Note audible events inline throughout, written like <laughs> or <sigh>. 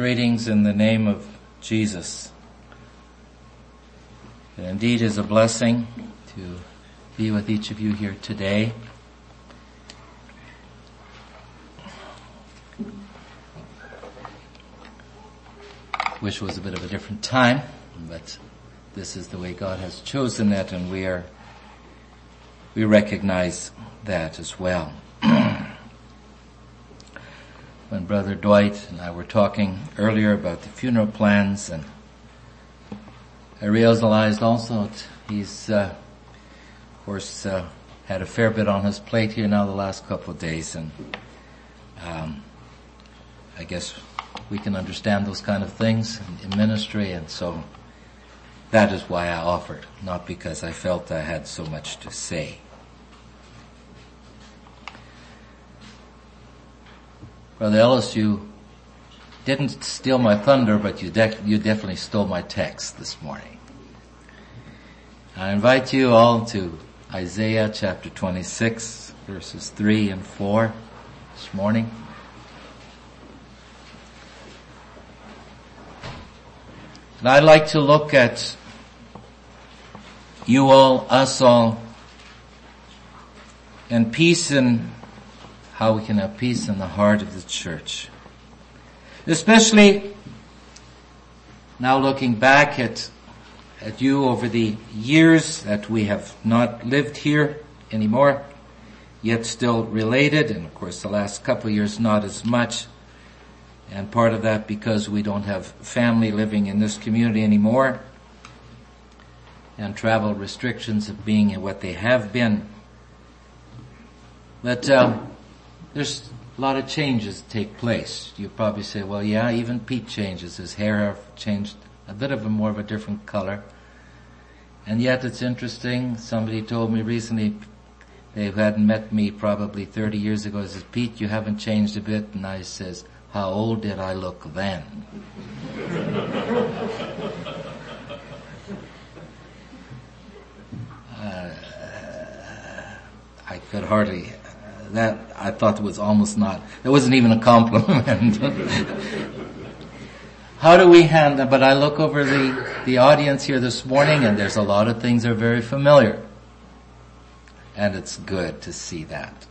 Greetings in the name of Jesus. It indeed is a blessing to be with each of you here today. Wish it was a bit of a different time, but this is the way God has chosen it and we are, we recognize that as well. When Brother Dwight and I were talking earlier about the funeral plans and I realized also he's, uh, of course, uh, had a fair bit on his plate here now the last couple of days and um, I guess we can understand those kind of things in, in ministry and so that is why I offered, not because I felt I had so much to say. Brother Ellis, you didn't steal my thunder, but you, you definitely stole my text this morning. I invite you all to Isaiah chapter 26 verses 3 and 4 this morning. And I'd like to look at you all, us all, and peace and how we can have peace in the heart of the church. Especially now looking back at, at you over the years that we have not lived here anymore, yet still related, and of course the last couple of years not as much, and part of that because we don't have family living in this community anymore, and travel restrictions of being what they have been. But um, there's a lot of changes take place. You probably say, well, yeah, even Pete changes. His hair changed a bit of a more of a different color. And yet it's interesting. Somebody told me recently they hadn't met me probably 30 years ago. Says, Pete, you haven't changed a bit. And I says, how old did I look then? <laughs> uh, I could hardly, that I thought was almost not, that wasn't even a compliment. <laughs> How do we handle, but I look over the, the audience here this morning and there's a lot of things that are very familiar. And it's good to see that.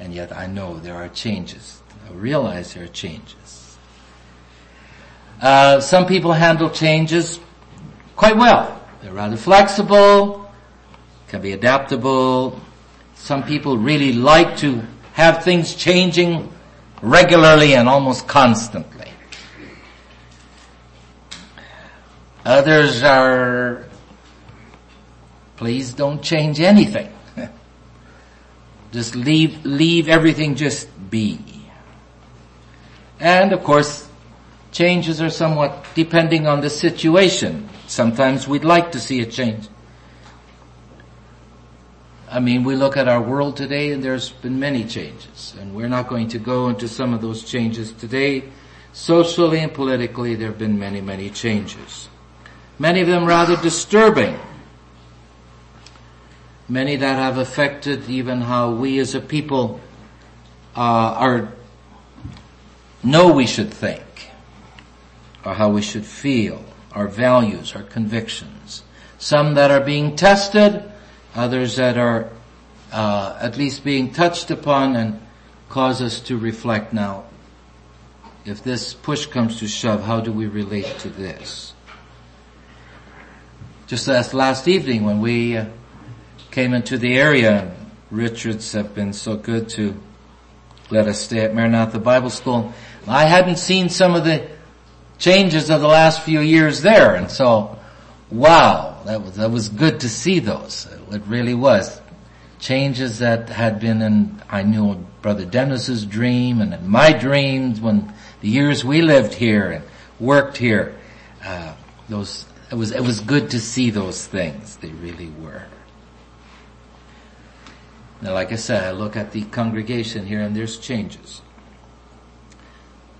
And yet I know there are changes. I realize there are changes. Uh, some people handle changes quite well. They're rather flexible, can be adaptable. Some people really like to have things changing regularly and almost constantly. Others are, please don't change anything. <laughs> just leave, leave everything just be. And of course, changes are somewhat depending on the situation. Sometimes we'd like to see a change. I mean, we look at our world today and there's been many changes and we're not going to go into some of those changes today. Socially and politically there have been many, many changes. Many of them rather disturbing. Many that have affected even how we as a people uh, are know we should think or how we should feel, our values, our convictions. Some that are being tested, others that are uh, at least being touched upon and cause us to reflect now. If this push comes to shove, how do we relate to this? Just as last evening when we uh, came into the area, Richards have been so good to let us stay at Maranatha Bible School. I hadn't seen some of the changes of the last few years there, and so, wow, that was, that was good to see those. It really was. Changes that had been in, I knew Brother Dennis's dream and in my dreams when the years we lived here and worked here, uh, those, it was, it was good to see those things. They really were. Now like I said, I look at the congregation here and there's changes.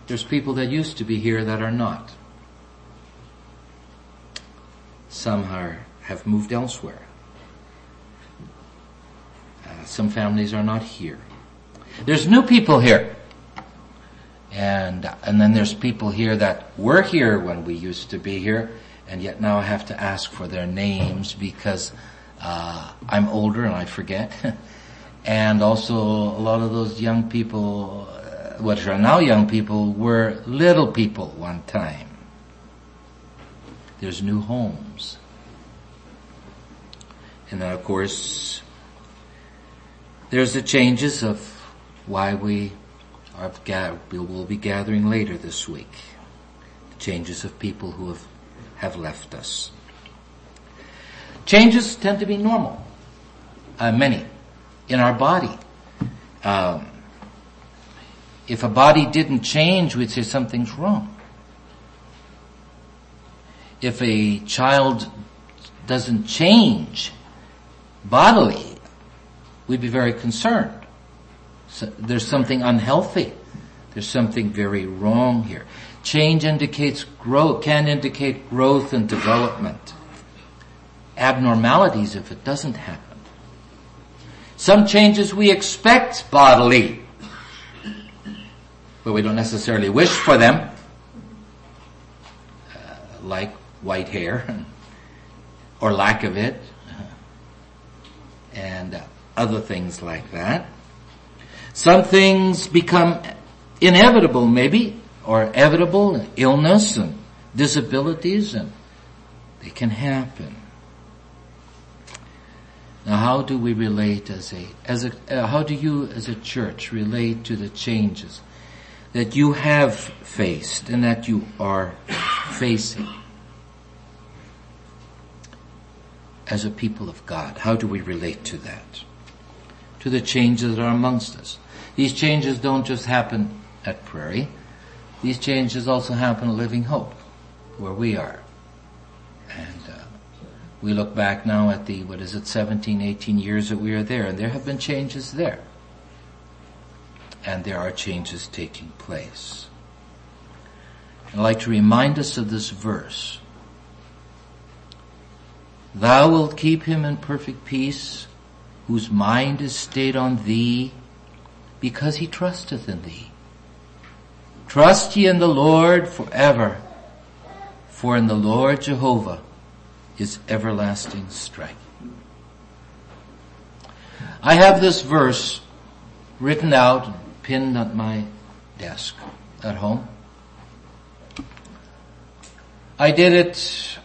There's people that used to be here that are not. Some are, have moved elsewhere. Uh, some families are not here. There's new people here. And, and then there's people here that were here when we used to be here, and yet now I have to ask for their names because, uh, I'm older and I forget. <laughs> and also a lot of those young people, uh, what are now young people, were little people one time. There's new homes. And then of course, there's the changes of why we are, we will be gathering later this week. The changes of people who have, have left us. Changes tend to be normal. Uh, many. In our body. Um, if a body didn't change, we'd say something's wrong. If a child doesn't change bodily, we'd be very concerned. So there's something unhealthy. There's something very wrong here. Change indicates growth, can indicate growth and development. Abnormalities if it doesn't happen. Some changes we expect bodily, but we don't necessarily wish for them, uh, like white hair or lack of it, and other things like that. Some things become inevitable maybe, or inevitable, illness and disabilities, and they can happen. Now how do we relate as a, as a, uh, how do you as a church relate to the changes that you have faced and that you are facing? As a people of God, how do we relate to that? To the changes that are amongst us. These changes don't just happen at Prairie. These changes also happen at Living Hope, where we are. And uh, we look back now at the, what is it, 17, 18 years that we are there, and there have been changes there. And there are changes taking place. I'd like to remind us of this verse. Thou wilt keep him in perfect peace, whose mind is stayed on thee, because he trusteth in thee. Trust ye in the Lord forever, for in the Lord Jehovah is everlasting strength. I have this verse written out, pinned at my desk at home. I did it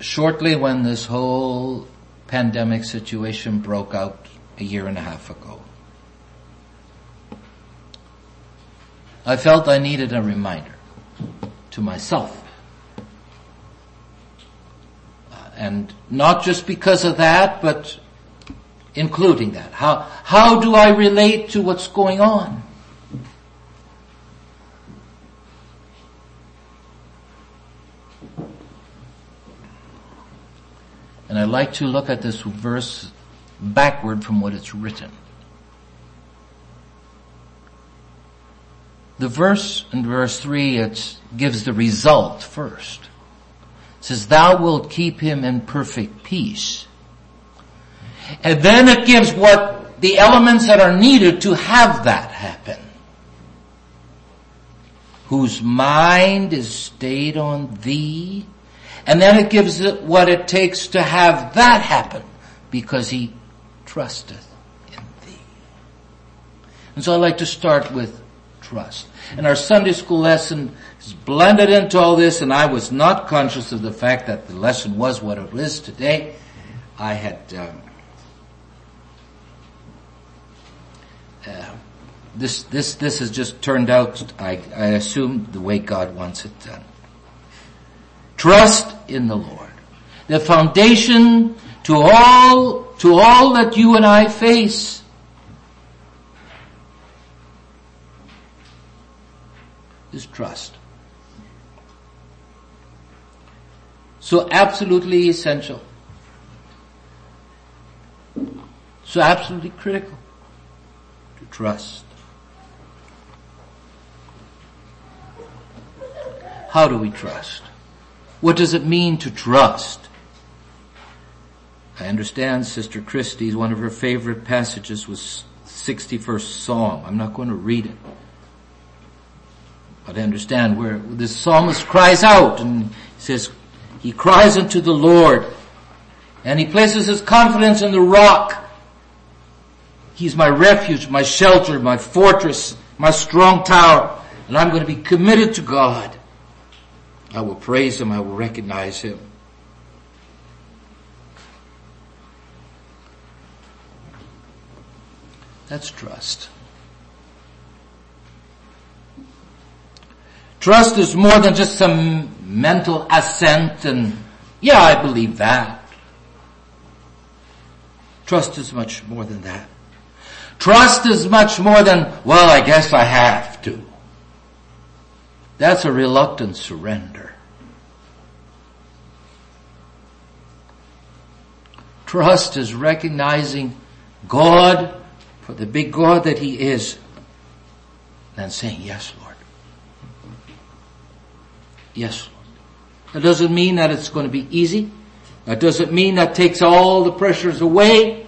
shortly when this whole pandemic situation broke out a year and a half ago. I felt I needed a reminder to myself. Uh, and not just because of that, but including that. How, how do I relate to what's going on? And I'd like to look at this verse backward from what it's written. The verse in verse 3, it gives the result first. It says, thou wilt keep him in perfect peace. And then it gives what the elements that are needed to have that happen. Whose mind is stayed on thee. And then it gives it what it takes to have that happen because he trusteth in thee. And so I like to start with trust. And our Sunday school lesson is blended into all this and I was not conscious of the fact that the lesson was what it is today. I had, um, uh, this, this, this has just turned out, I, I assume, the way God wants it done. Trust in the Lord. The foundation to all, to all that you and I face is trust. So absolutely essential. So absolutely critical to trust. How do we trust? What does it mean to trust? I understand Sister Christie's, one of her favorite passages was 61st Psalm. I'm not going to read it. But I understand where the psalmist cries out and says, he cries unto the Lord and he places his confidence in the rock. He's my refuge, my shelter, my fortress, my strong tower, and I'm going to be committed to God. I will praise him, I will recognize him. That's trust. Trust is more than just some mental assent and, yeah, I believe that. Trust is much more than that. Trust is much more than, well, I guess I have to. That's a reluctant surrender. Trust is recognizing God for the big God that He is and saying, yes, Lord. Yes, Lord. That doesn't mean that it's going to be easy. That doesn't mean that takes all the pressures away.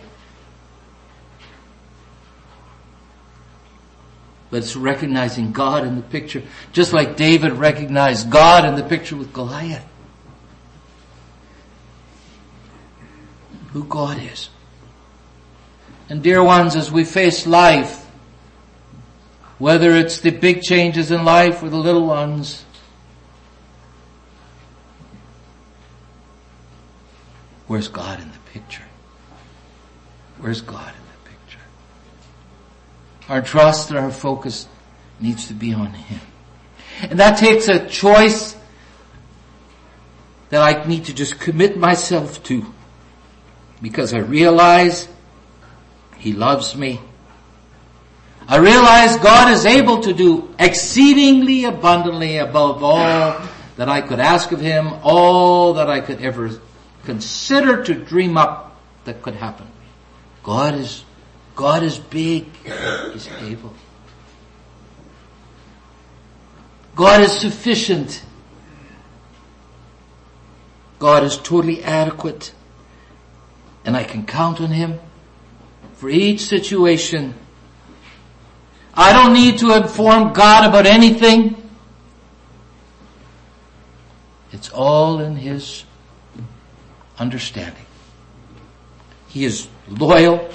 But it's recognizing God in the picture, just like David recognized God in the picture with Goliath. Who God is. And dear ones, as we face life, whether it's the big changes in life or the little ones, Where's God in the picture? Where's God? Our trust and our focus needs to be on Him. And that takes a choice that I need to just commit myself to because I realize He loves me. I realize God is able to do exceedingly abundantly above all that I could ask of Him, all that I could ever consider to dream up that could happen. God is, God is big. He's able. God is sufficient. God is totally adequate. And I can count on Him for each situation. I don't need to inform God about anything. It's all in His understanding. He is loyal.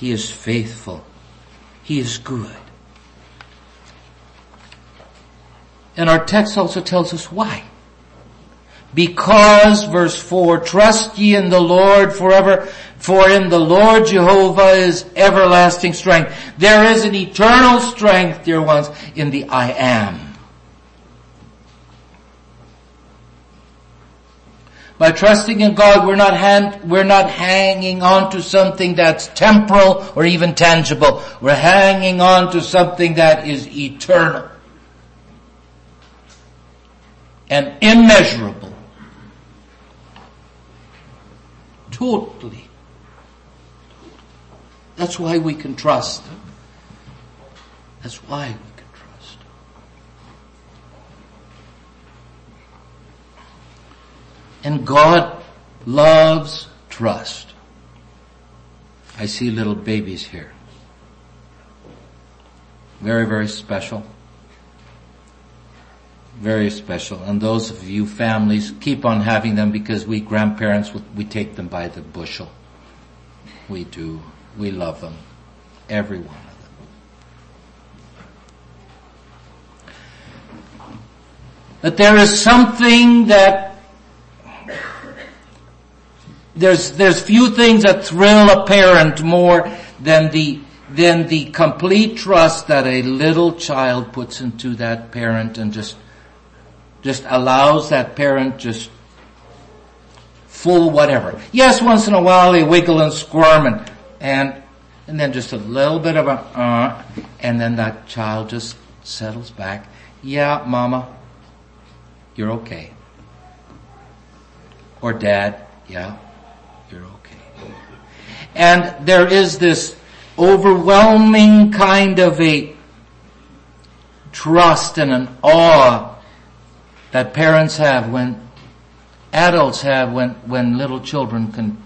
He is faithful. He is good. And our text also tells us why. Because, verse 4, trust ye in the Lord forever, for in the Lord Jehovah is everlasting strength. There is an eternal strength, dear ones, in the I am. By trusting in God, we're not hand, we're not hanging on to something that's temporal or even tangible. We're hanging on to something that is eternal and immeasurable. Totally. That's why we can trust. That's why And God loves trust. I see little babies here. Very, very special. Very special. And those of you families, keep on having them because we grandparents, we take them by the bushel. We do. We love them. Every one of them. But there is something that there's, there's few things that thrill a parent more than the, than the complete trust that a little child puts into that parent and just, just allows that parent just full whatever. Yes, once in a while they wiggle and squirm and, and, and then just a little bit of a, uh, and then that child just settles back. Yeah, mama, you're okay. Or dad, yeah. And there is this overwhelming kind of a trust and an awe that parents have when adults have when, when little children can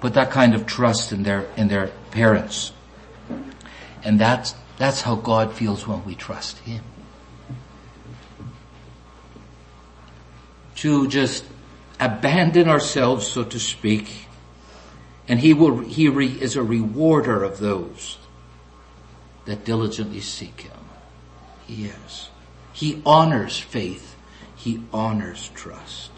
put that kind of trust in their, in their parents. And that's, that's how God feels when we trust Him. to just abandon ourselves, so to speak, and he will, he re, is a rewarder of those that diligently seek him. He is. He honors faith. He honors trust.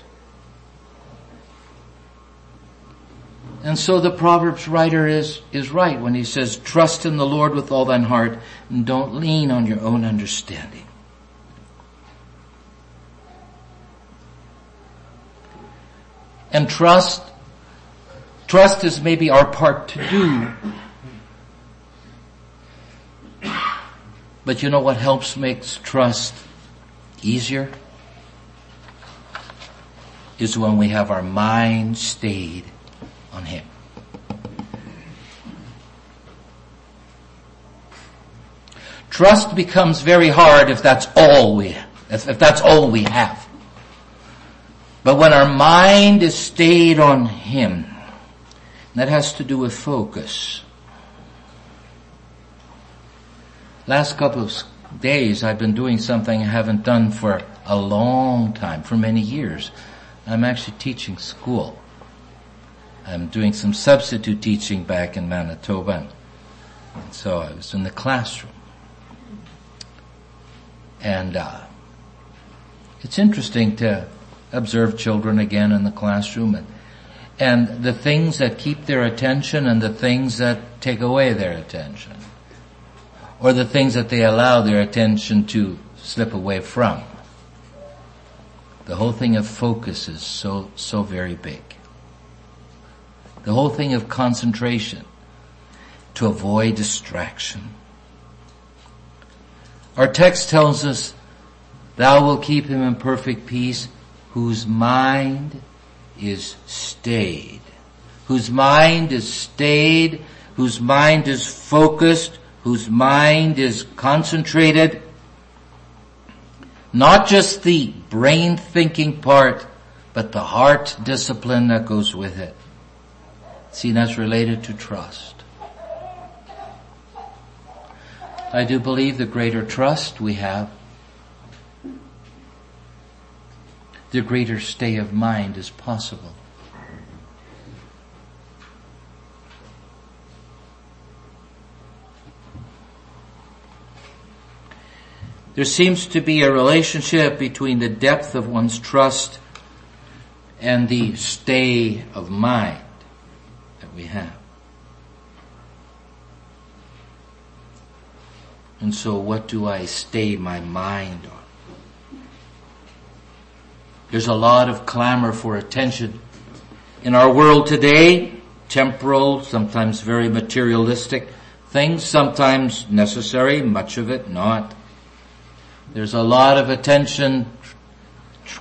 And so the Proverbs writer is, is right when he says, trust in the Lord with all thine heart and don't lean on your own understanding. And trust, trust is maybe our part to do. But you know what helps makes trust easier? Is when we have our mind stayed on Him. Trust becomes very hard if that's all we, if, if that's all we have. But when our mind is stayed on Him, that has to do with focus. Last couple of days I've been doing something I haven't done for a long time, for many years. I'm actually teaching school. I'm doing some substitute teaching back in Manitoba. And so I was in the classroom. And uh, it's interesting to observe children again in the classroom and, and the things that keep their attention and the things that take away their attention. Or the things that they allow their attention to slip away from. The whole thing of focus is so, so very big. The whole thing of concentration to avoid distraction. Our text tells us, thou will keep him in perfect peace whose mind is stayed. Whose mind is stayed, whose mind is focused, whose mind is concentrated. Not just the brain thinking part, but the heart discipline that goes with it. See, that's related to trust. I do believe the greater trust we have, the greater stay of mind is possible. There seems to be a relationship between the depth of one's trust and the stay of mind that we have. And so what do I stay my mind on? There's a lot of clamor for attention. In our world today, temporal, sometimes very materialistic things, sometimes necessary, much of it not. There's a lot of attention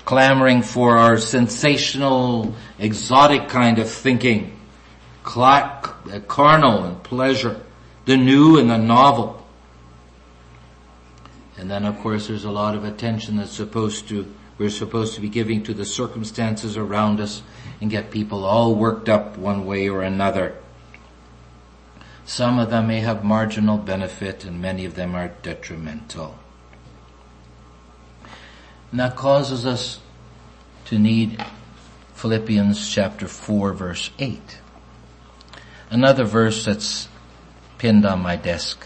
clamoring for our sensational, exotic kind of thinking carnal and pleasure, the new and the novel. And then of course there's a lot of attention that's supposed to, we're supposed to be giving to the circumstances around us and get people all worked up one way or another. Some of them may have marginal benefit and many of them are detrimental. And that causes us to need Philippians chapter 4 verse 8 another verse that's pinned on my desk.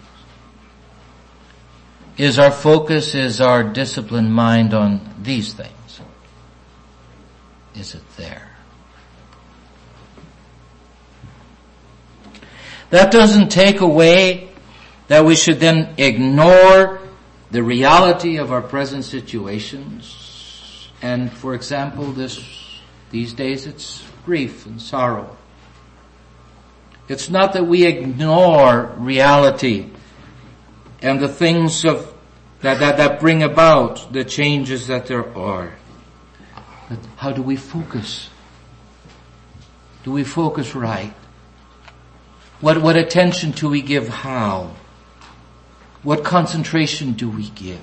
Is our focus, is our disciplined mind on these things? Is it there? That doesn't take away that we should then ignore the reality of our present situations. And for example, this, these days it's grief and sorrow. It's not that we ignore reality and the things of that, that, that bring about the changes that there are. But how do we focus? Do we focus right? What, what attention do we give how? What concentration do we give?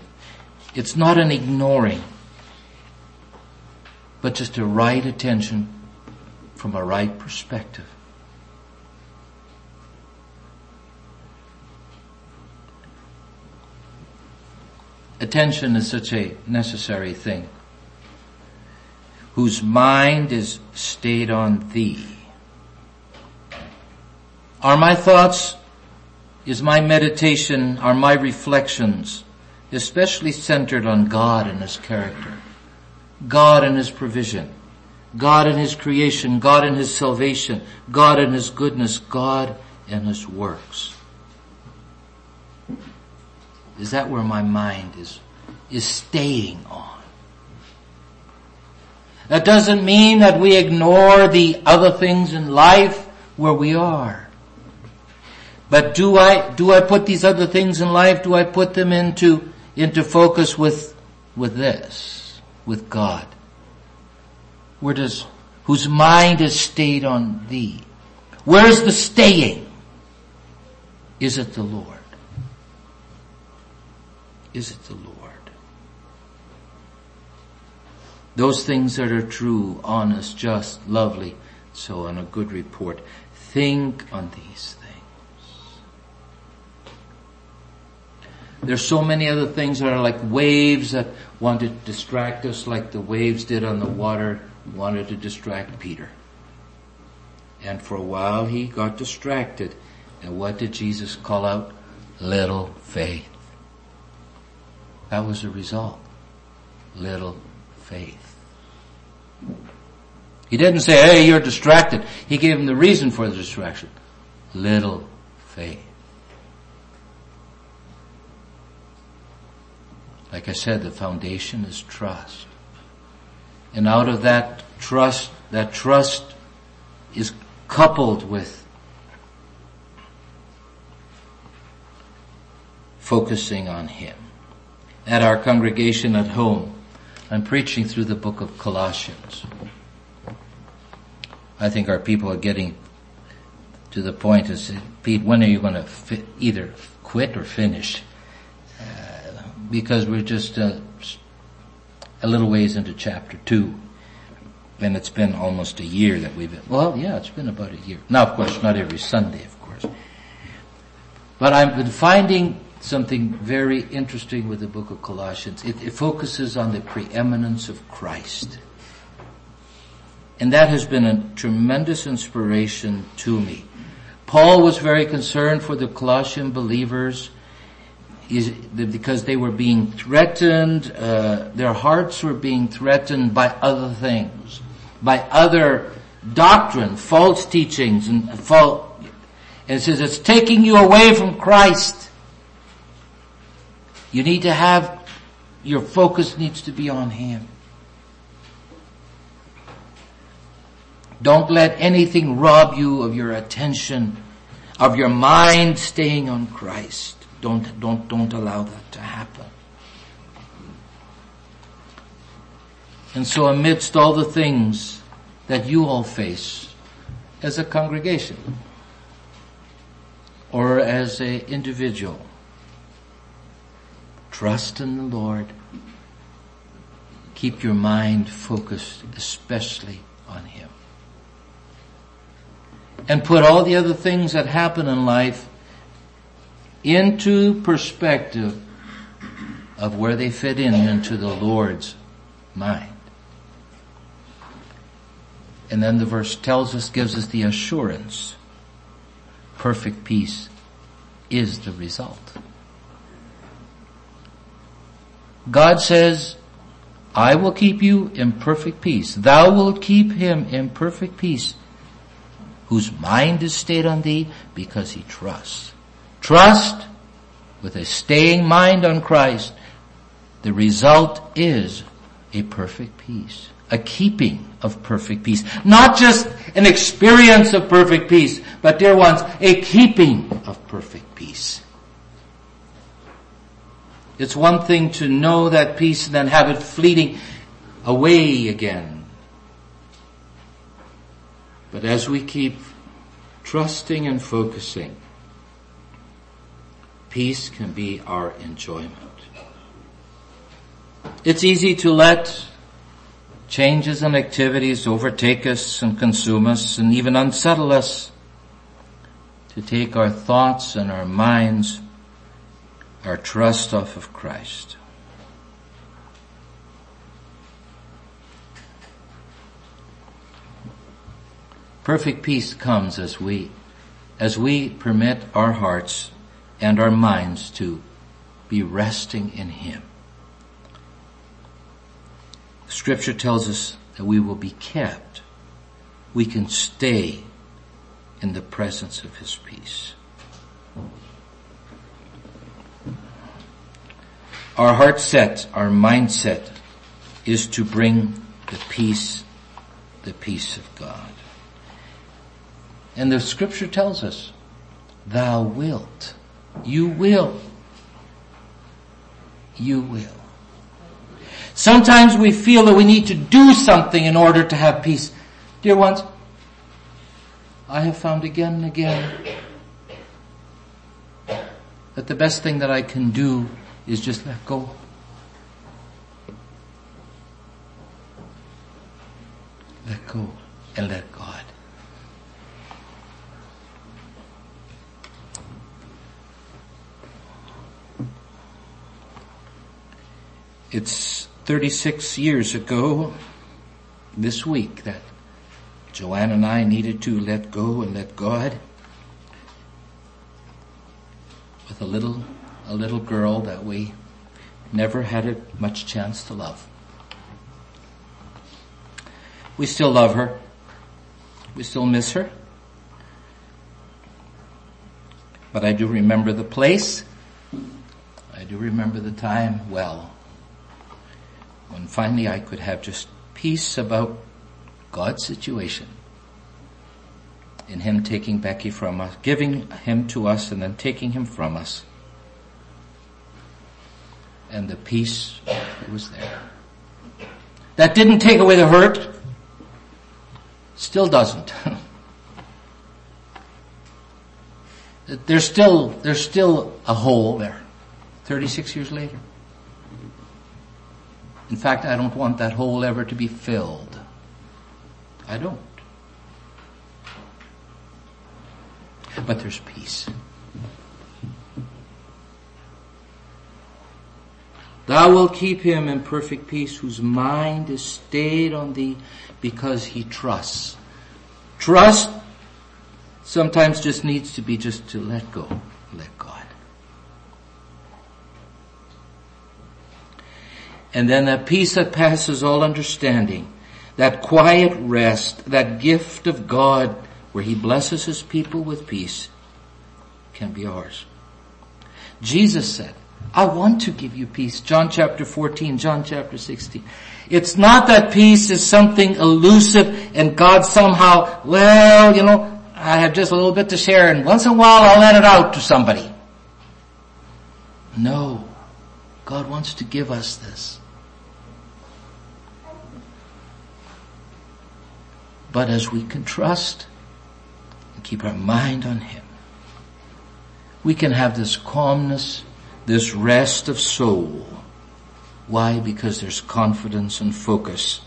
It's not an ignoring, but just a right attention from a right perspective. Attention is such a necessary thing. Whose mind is stayed on thee. Are my thoughts, is my meditation, are my reflections especially centered on God and His character, God and His provision, God and His creation, God and His salvation, God and His goodness, God and His works. Is that where my mind is, is staying on? That doesn't mean that we ignore the other things in life where we are. But do I, do I put these other things in life, do I put them into, into focus with, with this, with God? Where does, whose mind is stayed on thee? Where is the staying? Is it the Lord? Is it the Lord? Those things that are true, honest, just, lovely, so on a good report. Think on these things. There's so many other things that are like waves that want to distract us like the waves did on the water, wanted to distract Peter. And for a while he got distracted. And what did Jesus call out? Little faith. That was the result. Little faith. He didn't say, hey, you're distracted. He gave him the reason for the distraction. Little faith. Like I said, the foundation is trust. And out of that trust, that trust is coupled with focusing on Him. At our congregation at home, I'm preaching through the book of Colossians. I think our people are getting to the point saying, Pete, when are you going to fi- either quit or finish? because we're just uh, a little ways into chapter two. And it's been almost a year that we've been, well, yeah, it's been about a year. Now, of course, not every Sunday, of course. But I've been finding something very interesting with the book of Colossians. It, it focuses on the preeminence of Christ. And that has been a tremendous inspiration to me. Paul was very concerned for the Colossian believers because they were being threatened, uh, their hearts were being threatened by other things, by other doctrine, false teachings, and false. And says it's taking you away from Christ. You need to have your focus needs to be on Him. Don't let anything rob you of your attention, of your mind staying on Christ. Don't, don't, don't allow that to happen. And so amidst all the things that you all face as a congregation or as an individual, trust in the Lord. Keep your mind focused especially on Him. And put all the other things that happen in life into perspective of where they fit in into the Lord's mind. And then the verse tells us, gives us the assurance. Perfect peace is the result. God says, I will keep you in perfect peace. Thou wilt keep him in perfect peace whose mind is stayed on thee because he trusts. Trust with a staying mind on Christ. The result is a perfect peace. A keeping of perfect peace. Not just an experience of perfect peace, but dear ones, a keeping of perfect peace. It's one thing to know that peace and then have it fleeting away again. But as we keep trusting and focusing, peace can be our enjoyment. It's easy to let changes and activities overtake us and consume us and even unsettle us, to take our thoughts and our minds, our trust off of Christ. Perfect peace comes as we, as we permit our hearts and our minds to be resting in Him. Scripture tells us that we will be kept. We can stay in the presence of His peace. Our heart set, our mindset is to bring the peace, the peace of God. And the scripture tells us, thou wilt. You will. You will. Sometimes we feel that we need to do something in order to have peace. Dear ones, I have found again and again that the best thing that I can do is just let go. Let go and let God. It's 36 years ago this week that Joanne and I needed to let go and let God with a little, a little girl that we never had much chance to love. We still love her. We still miss her. But I do remember the place. I do remember the time well when finally I could have just peace about God's situation in Him taking Becky from us, giving Him to us and then taking Him from us. And the peace was there. That didn't take away the hurt. Still doesn't. <laughs> there's still, there's still a hole there. 36 years later. In fact, I don't want that hole ever to be filled. I don't. But there's peace. Thou wilt keep him in perfect peace whose mind is stayed on thee because he trusts. Trust sometimes just needs to be just to let go, let God. And then that peace that passes all understanding, that quiet rest, that gift of God where he blesses his people with peace can be ours. Jesus said, I want to give you peace. John chapter 14, John chapter 16. It's not that peace is something elusive and God somehow, well, you know, I have just a little bit to share and once in a while I'll let it out to somebody. No. God wants to give us this. But as we can trust and keep our mind on Him, we can have this calmness, this rest of soul. Why? Because there's confidence and focus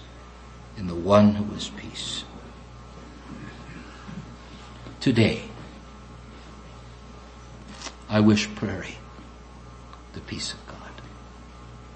in the one who is peace. Today, I wish Prairie the peace of God.